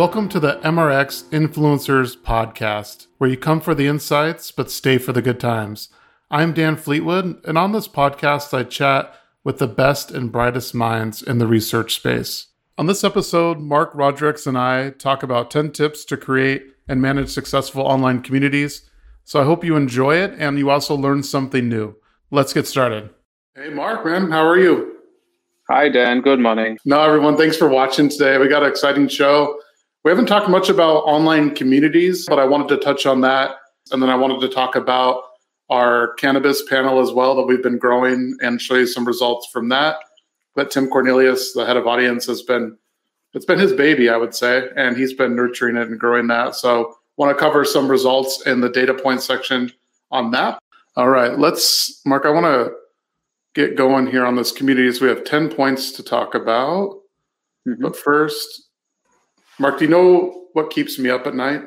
Welcome to the MRX Influencers Podcast, where you come for the insights but stay for the good times. I'm Dan Fleetwood, and on this podcast, I chat with the best and brightest minds in the research space. On this episode, Mark Rodrigues and I talk about 10 tips to create and manage successful online communities. So I hope you enjoy it and you also learn something new. Let's get started. Hey, Mark, man, how are you? Hi, Dan. Good morning. No, everyone, thanks for watching today. We got an exciting show. We haven't talked much about online communities, but I wanted to touch on that. And then I wanted to talk about our cannabis panel as well that we've been growing and show you some results from that. But Tim Cornelius, the head of audience, has been it's been his baby, I would say, and he's been nurturing it and growing that. So want to cover some results in the data point section on that. All right, let's Mark, I want to get going here on this community. So we have 10 points to talk about. Mm-hmm. But first, Mark, do you know what keeps me up at night?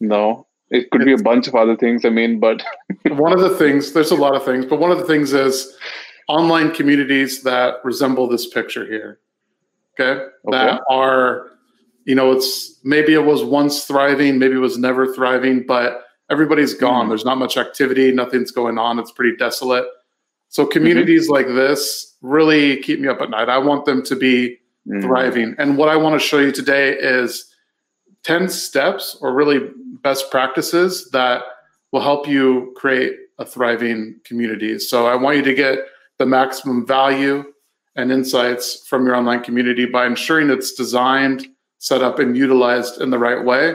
No. It could be a bunch of other things. I mean, but one of the things, there's a lot of things, but one of the things is online communities that resemble this picture here. Okay. okay. That are, you know, it's maybe it was once thriving, maybe it was never thriving, but everybody's gone. Mm-hmm. There's not much activity, nothing's going on. It's pretty desolate. So communities mm-hmm. like this really keep me up at night. I want them to be mm. thriving. And what I want to show you today is 10 steps or really best practices that will help you create a thriving community. So I want you to get the maximum value and insights from your online community by ensuring it's designed, set up, and utilized in the right way.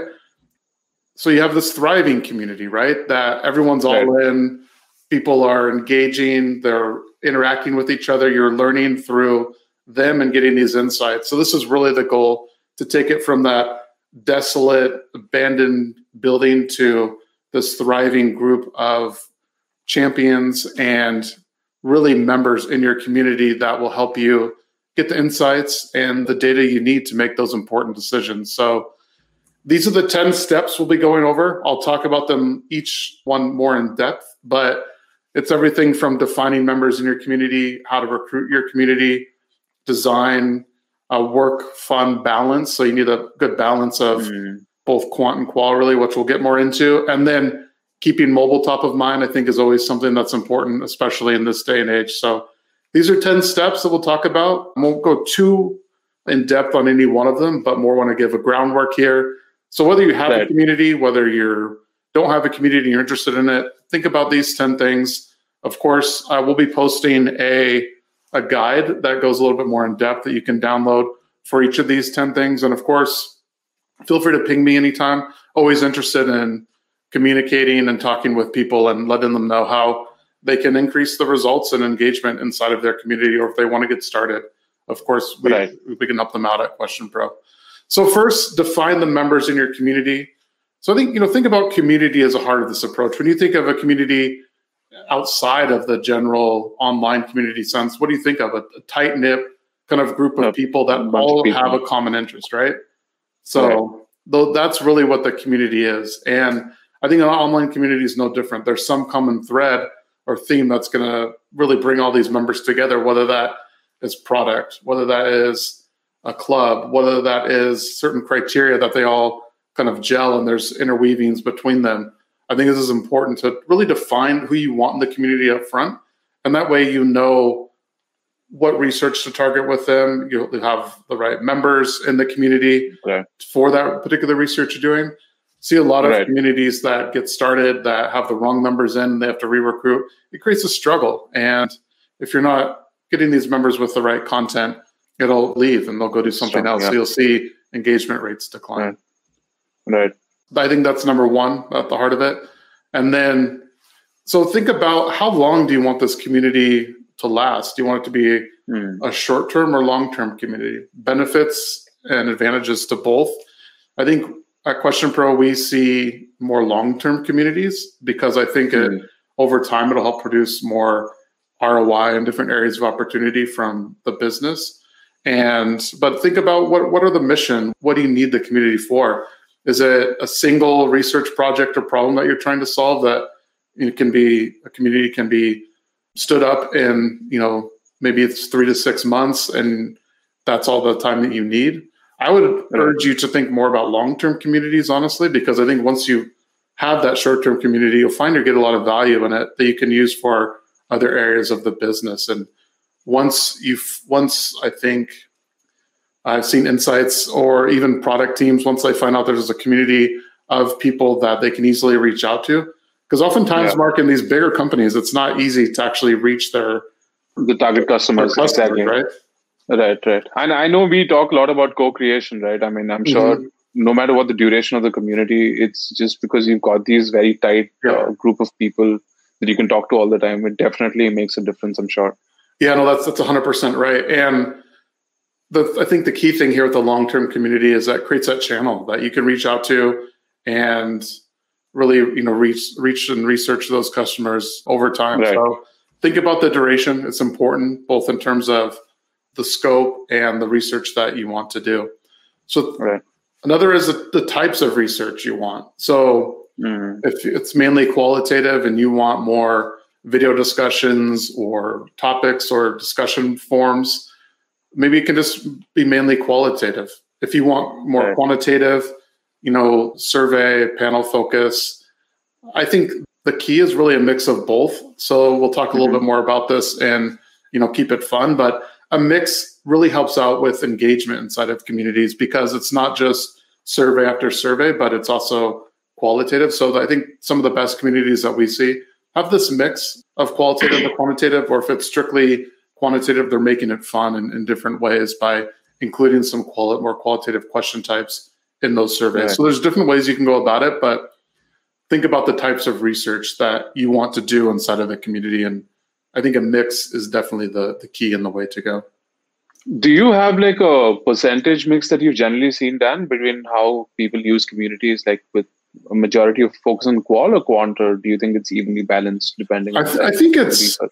So you have this thriving community, right? That everyone's all in, people are engaging, they're interacting with each other, you're learning through them and getting these insights. So this is really the goal to take it from that desolate, abandoned building to this thriving group of champions and really members in your community that will help you get the insights and the data you need to make those important decisions. So these are the 10 steps we'll be going over. I'll talk about them each one more in depth, but it's everything from defining members in your community, how to recruit your community, design a work fun balance. So you need a good balance of mm. both quant and qual, really, which we'll get more into. And then keeping mobile top of mind, I think, is always something that's important, especially in this day and age. So these are 10 steps that we'll talk about. I won't go too in depth on any one of them, but more want to give a groundwork here. So whether you have right. a community, whether you don't have a community and you're interested in it, think about these 10 things. Of course, I will be posting a a guide that goes a little bit more in depth that you can download for each of these 10 things. And of course, feel free to ping me anytime. Always interested in communicating and talking with people and letting them know how they can increase the results and engagement inside of their community or if they want to get started. Of course, we, right. we can help them out at Question Pro. So first, define the members in your community. So I think, you know, think about community as a heart of this approach. When you think of a community outside of the general online community sense, what do you think of a, a tight knit kind of group of people that all people. have a common interest, right? So right. Though that's really what the community is, and I think an online community is no different. There's some common thread or theme that's going to really bring all these members together, whether that is product, whether that is a club, whether that is certain criteria that they all kind of gel and there's interweavings between them. I think this is important to really define who you want in the community up front. And that way you know what research to target with them. You have the right members in the community okay. for that particular research you're doing. See a lot of right. communities that get started that have the wrong members in, they have to re-recruit. It creates a struggle. And if you're not getting these members with the right content, it'll leave and they'll go do something else. Yeah. So you'll see engagement rates decline. Right. right. I think that's number one at the heart of it. And then, so think about how long do you want this community to last? Do you want it to be mm. a short term or long term community? Benefits and advantages to both. I think at Question Pro, we see more long term communities because I think mm. it hmm. over time it'll help produce more ROI and different areas of opportunity from the business. And but think about what what are the mission? What do you need the community for? Is it a single research project or problem that you're trying to solve that it can be a community can be stood up in, you know, maybe it's three to six months and that's all the time that you need? I would urge you to think more about long term communities, honestly, because I think once you have that short term community, you'll find you get a lot of value in it that you can use for other areas of the business. And once you've, once I think I've seen insights or even product teams, once they find out there's a community of people that they can easily reach out to, because oftentimes, yeah. Mark, in these bigger companies, it's not easy to actually reach their the target customers, customers exactly right Right, right. And I know we talk a lot about co-creation, right? I mean, I'm mm-hmm. sure no matter what the duration of the community, it's just because you've got these very tight yeah. uh, group of people that you can talk to all the time. It definitely makes a difference, I'm sure. Yeah, no, that's that's 100% right. And the, I think the key thing here with the long-term community is that creates that channel that you can reach out to and really, you know, reach reach and research those customers over time. Right. So think about the duration. It's important both in terms of the scope and the research that you want to do. So right. another is the, the, types of research you want. So mm. if it's mainly qualitative and you want more video discussions or topics or discussion forms, maybe it can just be mainly qualitative. If you want more right. quantitative, you know, survey, panel focus, I think the key is really a mix of both. So we'll talk a little mm-hmm. bit more about this and you know keep it fun, but a mix really helps out with engagement inside of communities because it's not just survey after survey, but it's also qualitative. So I think some of the best communities that we see have this mix of qualitative and quantitative, or if it's strictly quantitative, they're making it fun in, in different ways by including some quali- more qualitative question types in those surveys. So there's different ways you can go about it, but think about the types of research that you want to do inside of the community and I think a mix is definitely the the key and the way to go. Do you have like a percentage mix that you've generally seen done between how people use communities, like with a majority of focus on qual or quant, or do you think it's evenly balanced depending? I, th- I think it's. Research?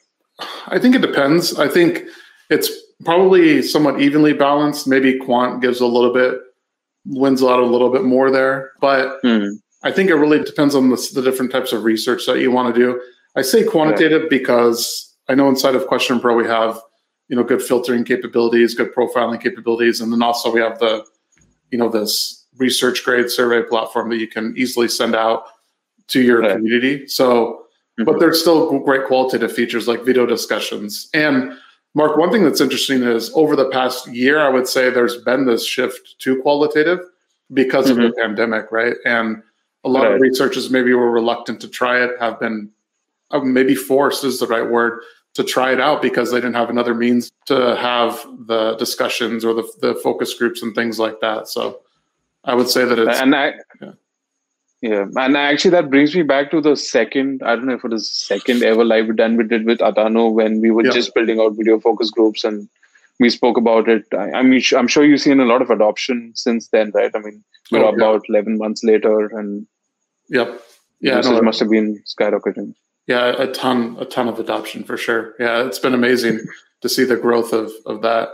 I think it depends. I think it's probably somewhat evenly balanced. Maybe quant gives a little bit, wins out a little bit more there, but hmm. I think it really depends on the, the, different types of research that you want to do. I say quantitative because I know inside of Question Pro we have you know good filtering capabilities, good profiling capabilities, and then also we have the you know this research grade survey platform that you can easily send out to your right. community. So, mm-hmm. but there's still great qualitative features like video discussions. And Mark, one thing that's interesting is over the past year, I would say there's been this shift to qualitative because mm-hmm. of the mm-hmm. pandemic, right? And a lot right. of researchers maybe were reluctant to try it, have been uh, maybe forced is the right word to try it out because they didn't have another means to have the discussions or the, the focus groups and things like that. So I would say that it's and I, yeah. Yeah. and actually that brings me back to the second. I don't know if it was second ever live we done we did with Atano when we were yeah. just building out video focus groups and we spoke about it. I, I, mean, I'm sure you've seen a lot of adoption since then, right? I mean, we're oh, about 11 months later, and yep, yeah, no, must have been skyrocketing. Yeah, a ton, a ton of adoption for sure. Yeah, it's been amazing to see the growth of of that.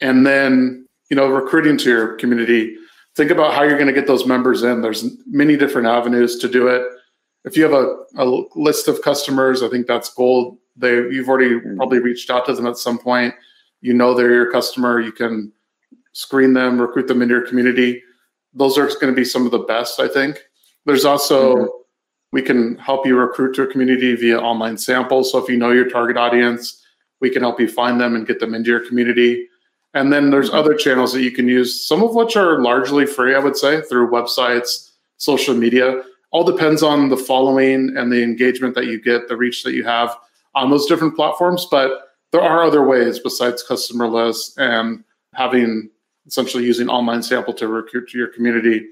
And then, you know, recruiting to your community. Think about how you're going to get those members in. There's many different avenues to do it. If you have a, a list of customers, I think that's gold. They you've already mm-hmm. probably reached out to them at some point. You know they're your customer. You can screen them, recruit them into your community. Those are going to be some of the best, I think. There's also mm-hmm we can help you recruit to a community via online samples. So if you know your target audience, we can help you find them and get them into your community. And then there's other channels that you can use, some of which are largely free, I would say, through websites, social media. All depends on the following and the engagement that you get, the reach that you have on those different platforms. But there are other ways besides customer lists and having essentially using online sample to recruit to your community.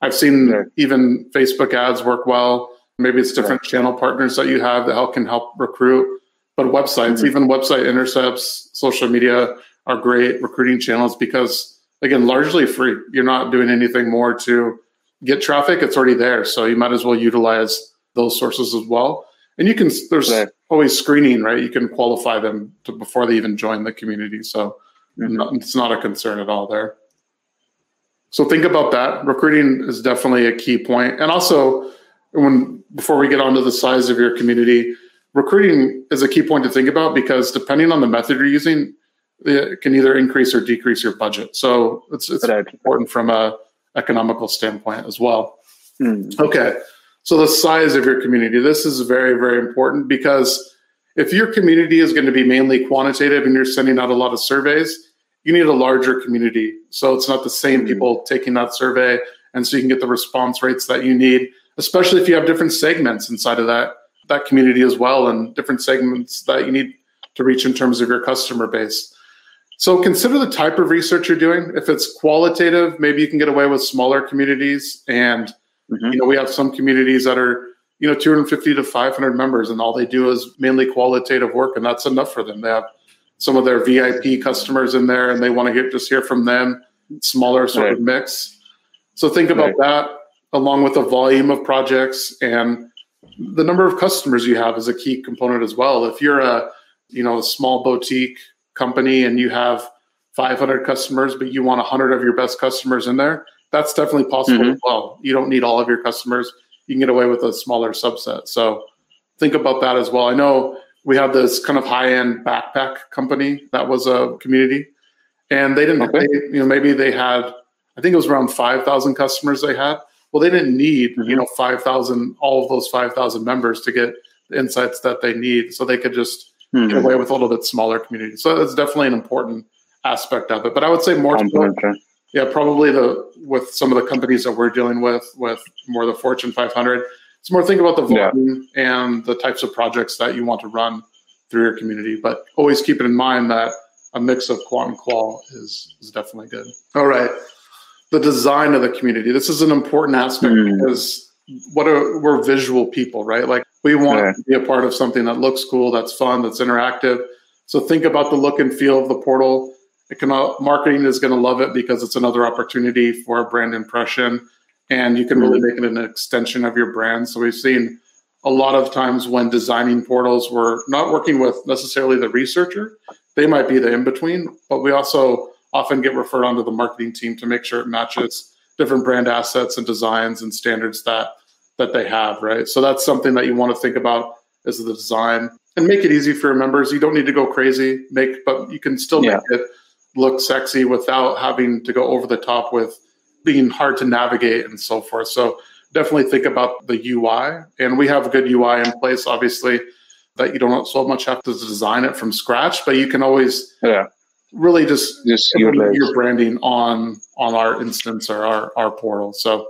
I've seen even Facebook ads work well. Maybe it's different right. channel partners that you have that help can help recruit. But websites, mm-hmm. even website intercepts, social media are great recruiting channels because again, largely free. You're not doing anything more to get traffic. It's already there. So you might as well utilize those sources as well. And you can there's right. always screening, right? You can qualify them to, before they even join the community. So mm-hmm. it's not a concern at all there. So think about that. Recruiting is definitely a key. And also when before we get onto the size of your community, recruiting is a key point to think about because depending on the method you're using, it can either increase or decrease your budget. So it's, it's important from a economical standpoint as well. Mm. Okay. So the size of your community, this is very, very important because if your community is going to be mainly quantitative and you're sending out a lot of surveys, you need a larger community. So it's not the same mm. people taking that survey. And so you can get the response rates that you need, especially if you have different segments inside of that, that community as well and different segments that you need to reach in terms of your customer base. So consider the type of research you're doing. If it's qualitative, maybe you can get away with smaller communities. And mm-hmm. you know, we have some communities that are you know 250 to 500 members, and all they do is mainly qualitative work, and that's enough for them. They have some of their VIP customers in there, and they want to get just hear from them. Smaller sort right. of mix. So think about right. that along with the volume of projects and the number of customers you have is a key component as well. If you're a you know a small boutique company and you have 500 customers, but you want 100 of your best customers in there, that's definitely possible mm-hmm. as well. You don't need all of your customers. You can get away with a smaller subset. So think about that as well. I know we have this kind of high end backpack company that was a community, and they didn't, okay. they, you know, maybe they had, I think it was around 5,000 customers they had. Well, they didn't need, mm-hmm. you know, 5,000, all of those 5,000 members to get the insights that they need. So they could just mm-hmm. get away with a little bit smaller community. So that's definitely an important aspect of it. But I would say more, yeah, probably the with some of the companies that we're dealing with, with more the Fortune 500, it's more think about the volume yeah. and the types of projects that you want to run through your community. But always keep it in mind that a mix of quant and qual is is definitely good. All right, the design of the community. This is an important aspect mm. because what are we're visual people, right? Like we want yeah. to be a part of something that looks cool, that's fun, that's interactive. So think about the look and feel of the portal. It can, marketing is going to love it because it's another opportunity for a brand impression, and you can really mm-hmm. make it an extension of your brand. So we've seen a lot of times when designing portals, we're not working with necessarily the researcher; they might be the in between, but we also often get referred onto the marketing team to make sure it matches different brand assets and designs and standards that that they have, right? So that's something that you want to think about as the design and make it easy for your members. You don't need to go crazy, make but you can still yeah. make it look sexy without having to go over the top with being hard to navigate and so forth. So definitely think about the UI. And we have a good UI in place, obviously, that you don't so much have to design it from scratch, but you can always yeah. really just, just your branding on on our instance or our, our portal. So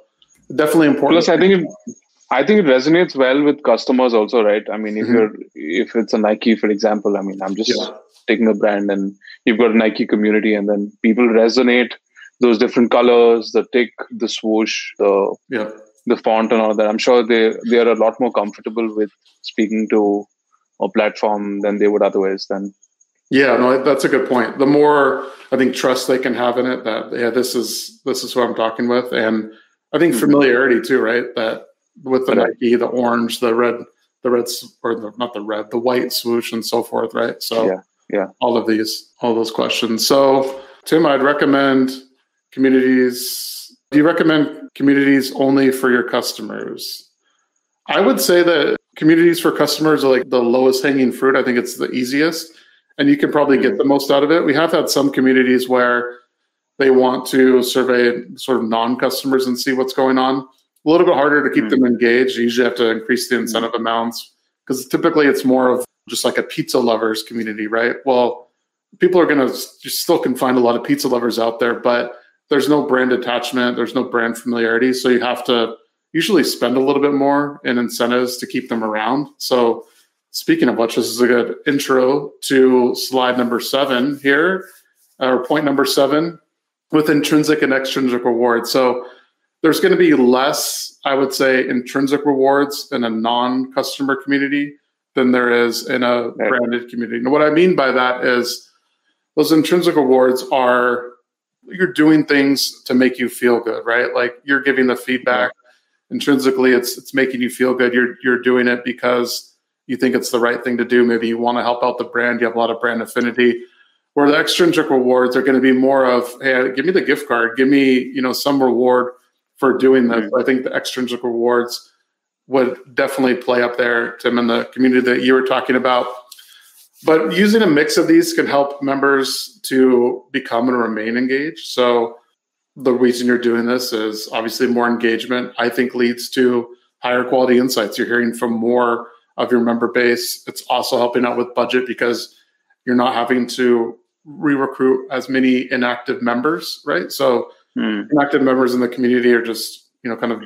definitely important. Plus, I think it, I think it resonates well with customers also, right? I mean, if mm-hmm. you're if it's a Nike, for example, I mean, I'm just yeah. taking a brand, and you've got a Nike community, and then people resonate those different colors, the tick, the swoosh, the yeah. the font, and all that. I'm sure they they are a lot more comfortable with speaking to a platform than they would otherwise. Then yeah, no, that's a good point. The more I think trust they can have in it, that yeah, this is this is who I'm talking with, and I think mm-hmm. familiarity too, right? That with the Nike, the orange, the red, the red, or the, not the red, the white swoosh, and so forth, right? So yeah, yeah, all of these, all those questions. So Tim, I'd recommend communities. Do you recommend communities only for your customers? I would say that communities for customers are like the lowest hanging fruit. I think it's the easiest, and you can probably get mm-hmm. the most out of it. We have had some communities where they want to survey sort of non-customers and see what's going on. A little bit harder to keep mm them engaged. You usually have to increase the hmm. incentive mm amounts because typically it's more of just like a pizza lovers community, right? Well, people are going to still can find a lot of pizza lovers out there, but there's no brand attachment, there's no brand familiarity, so you have to usually spend a little bit more in incentives to keep them around. So, speaking of which, this is a good intro to slide number seven here, or point number seven with intrinsic and extrinsic rewards. So there's going to be less, I would say, intrinsic rewards in a non customer community than there is in a branded community. And what I mean by that is those intrinsic rewards are you're doing things to make you feel good, right? Like you're giving the feedback. Intrinsically, it's it's making you feel good. You're you're doing it because you think it's the right thing to do. Maybe you want to help out the brand. You have a lot of brand affinity where the extrinsic rewards are going to be more of, hey, give me the gift card, give me, you know, some reward for doing this. Mm-hmm. I think the extrinsic rewards would definitely play up there, Tim, in the community that you were talking about. but using a mix of these can help members to become and remain engaged. So the reason you're doing this is obviously more engagement, I think leads to higher quality insights. You're hearing from more of your member base. It's also helping out with budget because you're not having to re-recruit as many inactive members, right? So mm. inactive members in the community are just, you know, kind of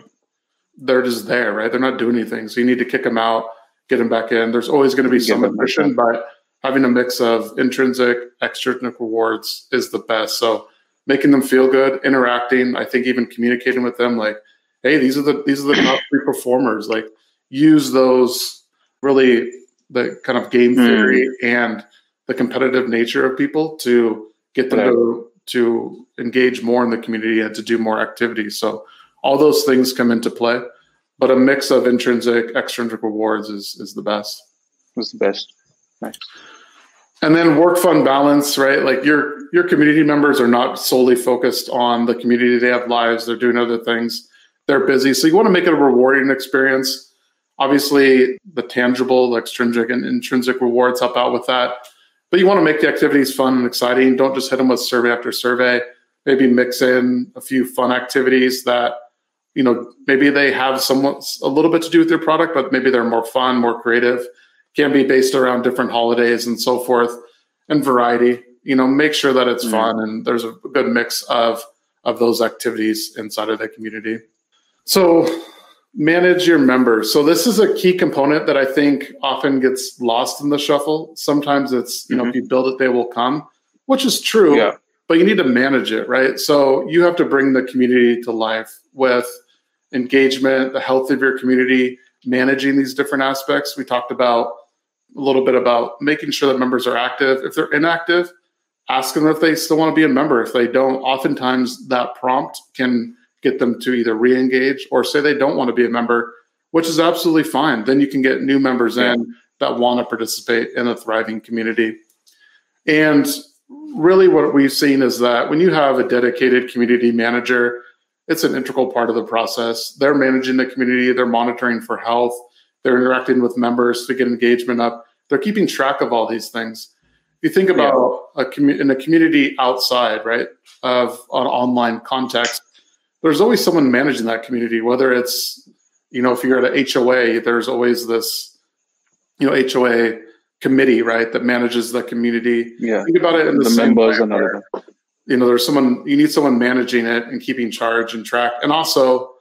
they're just there, right? They're not doing anything. So you need to kick them out, get them back in. There's always going to be some attrition, but having a mix of intrinsic, extrinsic rewards is the best. So making them feel good, interacting, I think even communicating with them like, hey, these are the these are the top three performers. Like use those really the kind of game hmm. theory mm. and the competitive nature of people to get them right. to to engage more in the community and to do more activities. So all those things come into play. But a mix of intrinsic, extrinsic rewards is is the best. Is the best. Nice. And then work fun balance, right? Like your your community members are not solely focused on the community. They have lives. They're doing other things. They're busy. So you want to make it a rewarding experience. Obviously, the tangible, extrinsic, and intrinsic rewards help out with that. But you want to make the activities fun and exciting. Don't just hit them with survey after survey. Maybe mix in a few fun activities that you know maybe they have somewhat a little bit to do with your product, but maybe they're more fun, more creative can be based around different holidays and so forth and variety you know make sure that it's mm-hmm. fun and there's a good mix of of those activities inside of the community so manage your members so this is a key component that i think often gets lost in the shuffle sometimes it's you know mm-hmm. if you build it they will come which is true yeah. but you need to manage it right so you have to bring the community to life with engagement the health of your community managing these different aspects we talked about a little bit about making sure that members are active. If they're inactive, ask them if they still want to be a member. If they don't, oftentimes that prompt can get them to either re-engage or say they don't want to be a member, which is absolutely fine. Then you can get new members in that want to participate in a thriving community. And really what we've seen is that when you have a dedicated community manager, it's an integral part of the process. They're managing the community, they're monitoring for health, they're interacting with members to get engagement up. They're keeping track of all these things. If you think about yeah. a commu- in a community outside, right, of an online context, there's always someone managing that community. Whether it's, you know, if you're at a HOA, there's always this, you know, HOA committee, right, that manages the community. Yeah. Think about it in the, the same members way. Where, you know, there's someone you need someone managing it and keeping charge and track, and also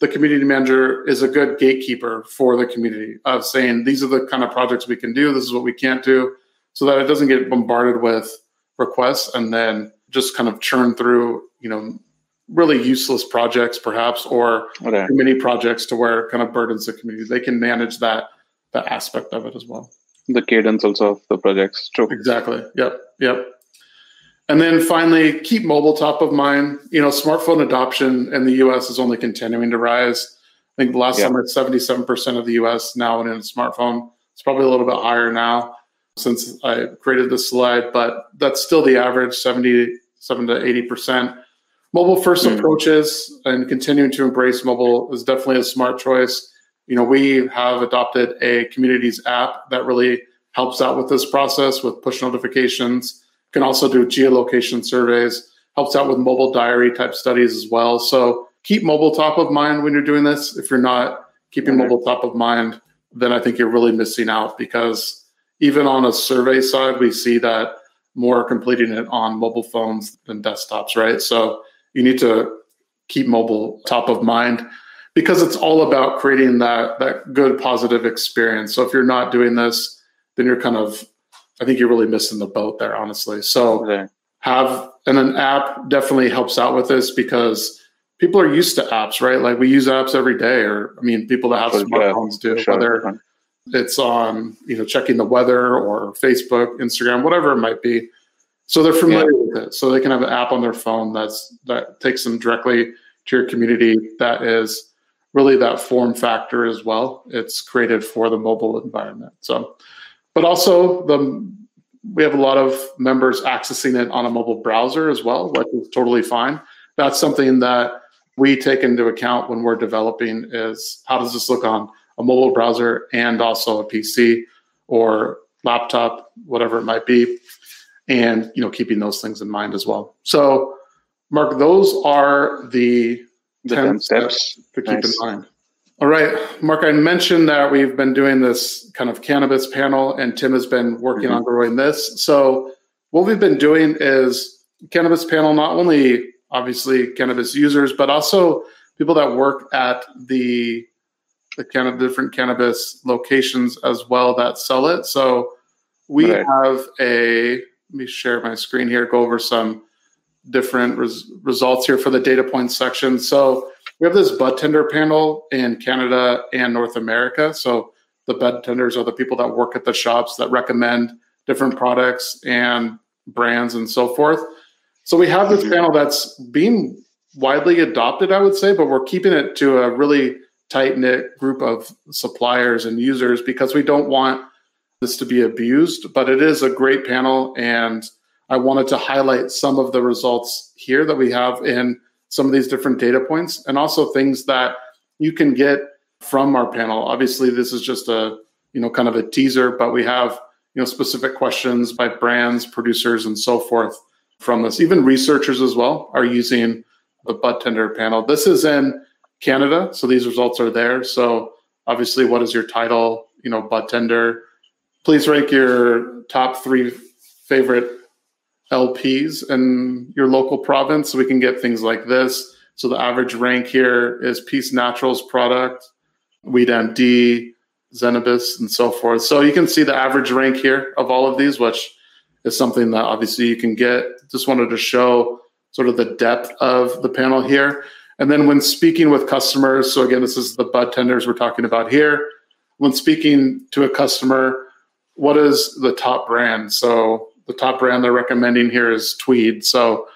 the community manager is a good gatekeeper for the community of saying these are the kind of projects we can do this is what we can't do so that it doesn't get bombarded with requests and then just kind of churn through you know really useless projects perhaps or okay. many projects to where it kind of burdens the community they can manage that that aspect of it as well the cadence also of the projects true exactly yep yep and then finally, keep mobile top of mind. You know, smartphone adoption in the US is only continuing to rise. I think last yeah. summer, 77% of the US now in a smartphone. It's probably a little bit higher now since I created this slide, but that's still the average 77 to 80%. Mobile first mm. approaches and continuing to embrace mobile is definitely a smart choice. You know, we have adopted a communities app that really helps out with this process with push notifications can also do geolocation surveys, helps out with mobile diary type studies as well. So keep mobile top of mind when you're doing this. If you're not keeping mobile top of mind, then I think you're really missing out because even on a survey side, we see that more are completing it on mobile phones than desktops, right? So you need to keep mobile top of mind because it's all about creating that that good positive experience. So if you're not doing this, then you're kind of I think you're really missing the boat there, honestly. So okay. have and an app definitely helps out with this because people are used to apps, right? Like we use apps every day, or I mean, people that have oh, smartphones do, sure. whether it's on you know checking the weather or Facebook, Instagram, whatever it might be. So they're familiar yeah. with it. So they can have an app on their phone that's that takes them directly to your community. That is really that form factor as well. It's created for the mobile environment. So but also the we have a lot of members accessing it on a mobile browser as well, which is totally fine. That's something that we take into account when we're developing is how does this look on a mobile browser and also a PC or laptop, whatever it might be, and you know keeping those things in mind as well. So, Mark, those are the, the 10 steps, steps to keep nice. in mind. All right, Mark, I mentioned that we've been doing this kind of cannabis panel, and Tim has been working mm-hmm. on growing this. So, what we've been doing is cannabis panel, not only obviously cannabis users, but also people that work at the the kind of different cannabis locations as well that sell it. So we right. have a me share my screen here, go over some different res- results here for the data points section. So we have this bud tender panel in Canada and North America. So the bud tenders are the people that work at the shops that recommend different products and brands and so forth. So we have this mm-hmm. panel that's being widely adopted, I would say, but we're keeping it to a really tight knit group of suppliers and users because we don't want this to be abused. But it is a great panel, and I wanted to highlight some of the results here that we have in some of these different data points and also things that you can get from our panel. Obviously, this is just a you know kind of a teaser, but we have you know specific questions by brands, producers, and so forth from this. Even researchers as well are using the bud tender panel. This is in Canada, so these results are there. So obviously, what is your title? You know, bud tender. Please rank your top three favorite LPs in your local province so we can get things like this. So the average rank here is Peace Naturals product, Weed MD, Zenabis, and so forth. So you can see the average rank here of all of these, which is something that obviously you can get. Just wanted to show sort of the depth of the panel here. And then when speaking with customers, so again, this is the bud tenders we're talking about here. When speaking to a customer, what is the top brand? So the top brand they're recommending here is Tweed. So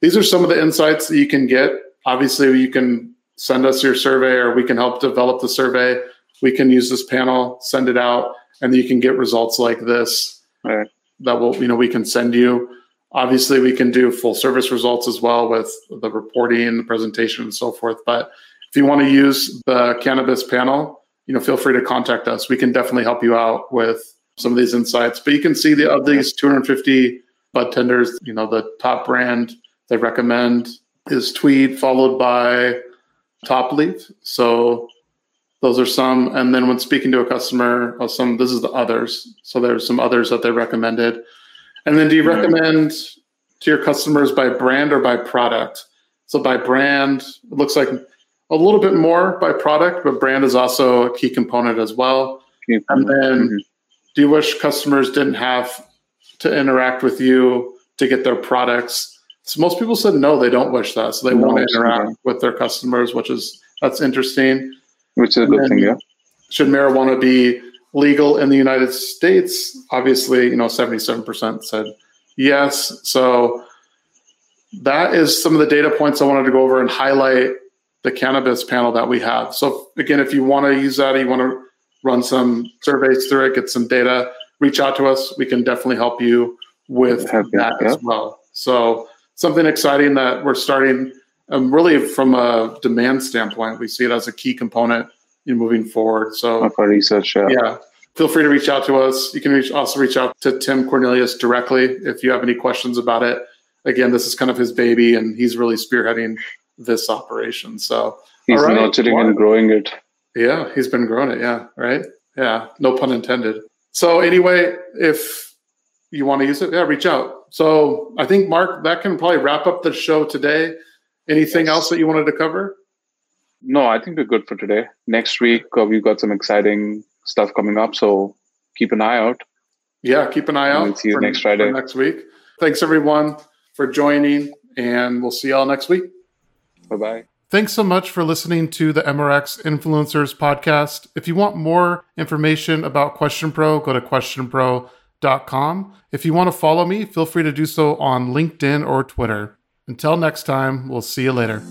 these are some of the insights that you can get. Obviously, you can send us your survey or we can help develop the survey. We can use this panel, send it out, and you can get results like this right. that will, you know, we can send you. Obviously, we can do full service results as well with the reporting, the presentation, and so forth. But if you want to use the cannabis panel, you know, feel free to contact us. We can definitely help you out with some of these insights. But you can see the of these 250 bud tenders, you know, the top brand they recommend is Tweed, followed by Top Leaf. So those are some. And then when speaking to a customer, oh, some this is the others. So there's some others that they recommended. And then do you recommend to your customers by brand or by product? So by brand, it looks like a little bit more by product, but brand is also a key component as well. And then. Do you wish customers didn't have to interact with you to get their products? So most people said no, they don't wish that. So they no, want to interact with their customers, which is that's interesting. Which is a good thing, yeah. Should marijuana be legal in the United States? Obviously, you know, 77% said yes. So that is some of the data points I wanted to go over and highlight the cannabis panel that we have. So again, if you want to use that, you want to run some surveys through it, get some data, reach out to us. We can definitely help you with that yeah. as well. So something exciting that we're starting um, really from a demand standpoint, we see it as a key component in moving forward. So research, yeah. yeah. Feel free to reach out to us. You can reach, also reach out to Tim Cornelius directly if you have any questions about it. Again, this is kind of his baby, and he's really spearheading this operation. So he's right. nurturing and growing it. Yeah, he's been growing it. Yeah, right. Yeah, no pun intended. So anyway, if you want to use it, yeah, reach out. So I think Mark, that can probably wrap up the show today. Anything yes. else that you wanted to cover? No, I think we're good for today. Next week, uh, we've got some exciting stuff coming up. So keep an eye out. Yeah, keep an eye out. We'll see you for, next Friday. next week. Thanks, everyone, for joining, and we'll see y'all next week. Bye bye. Thanks so much for listening to the MRX Influencers podcast. If you want more information about Question Pro, go to questionpro.com. If you want to follow me, feel free to do so on LinkedIn or Twitter. Until next time, we'll see you later.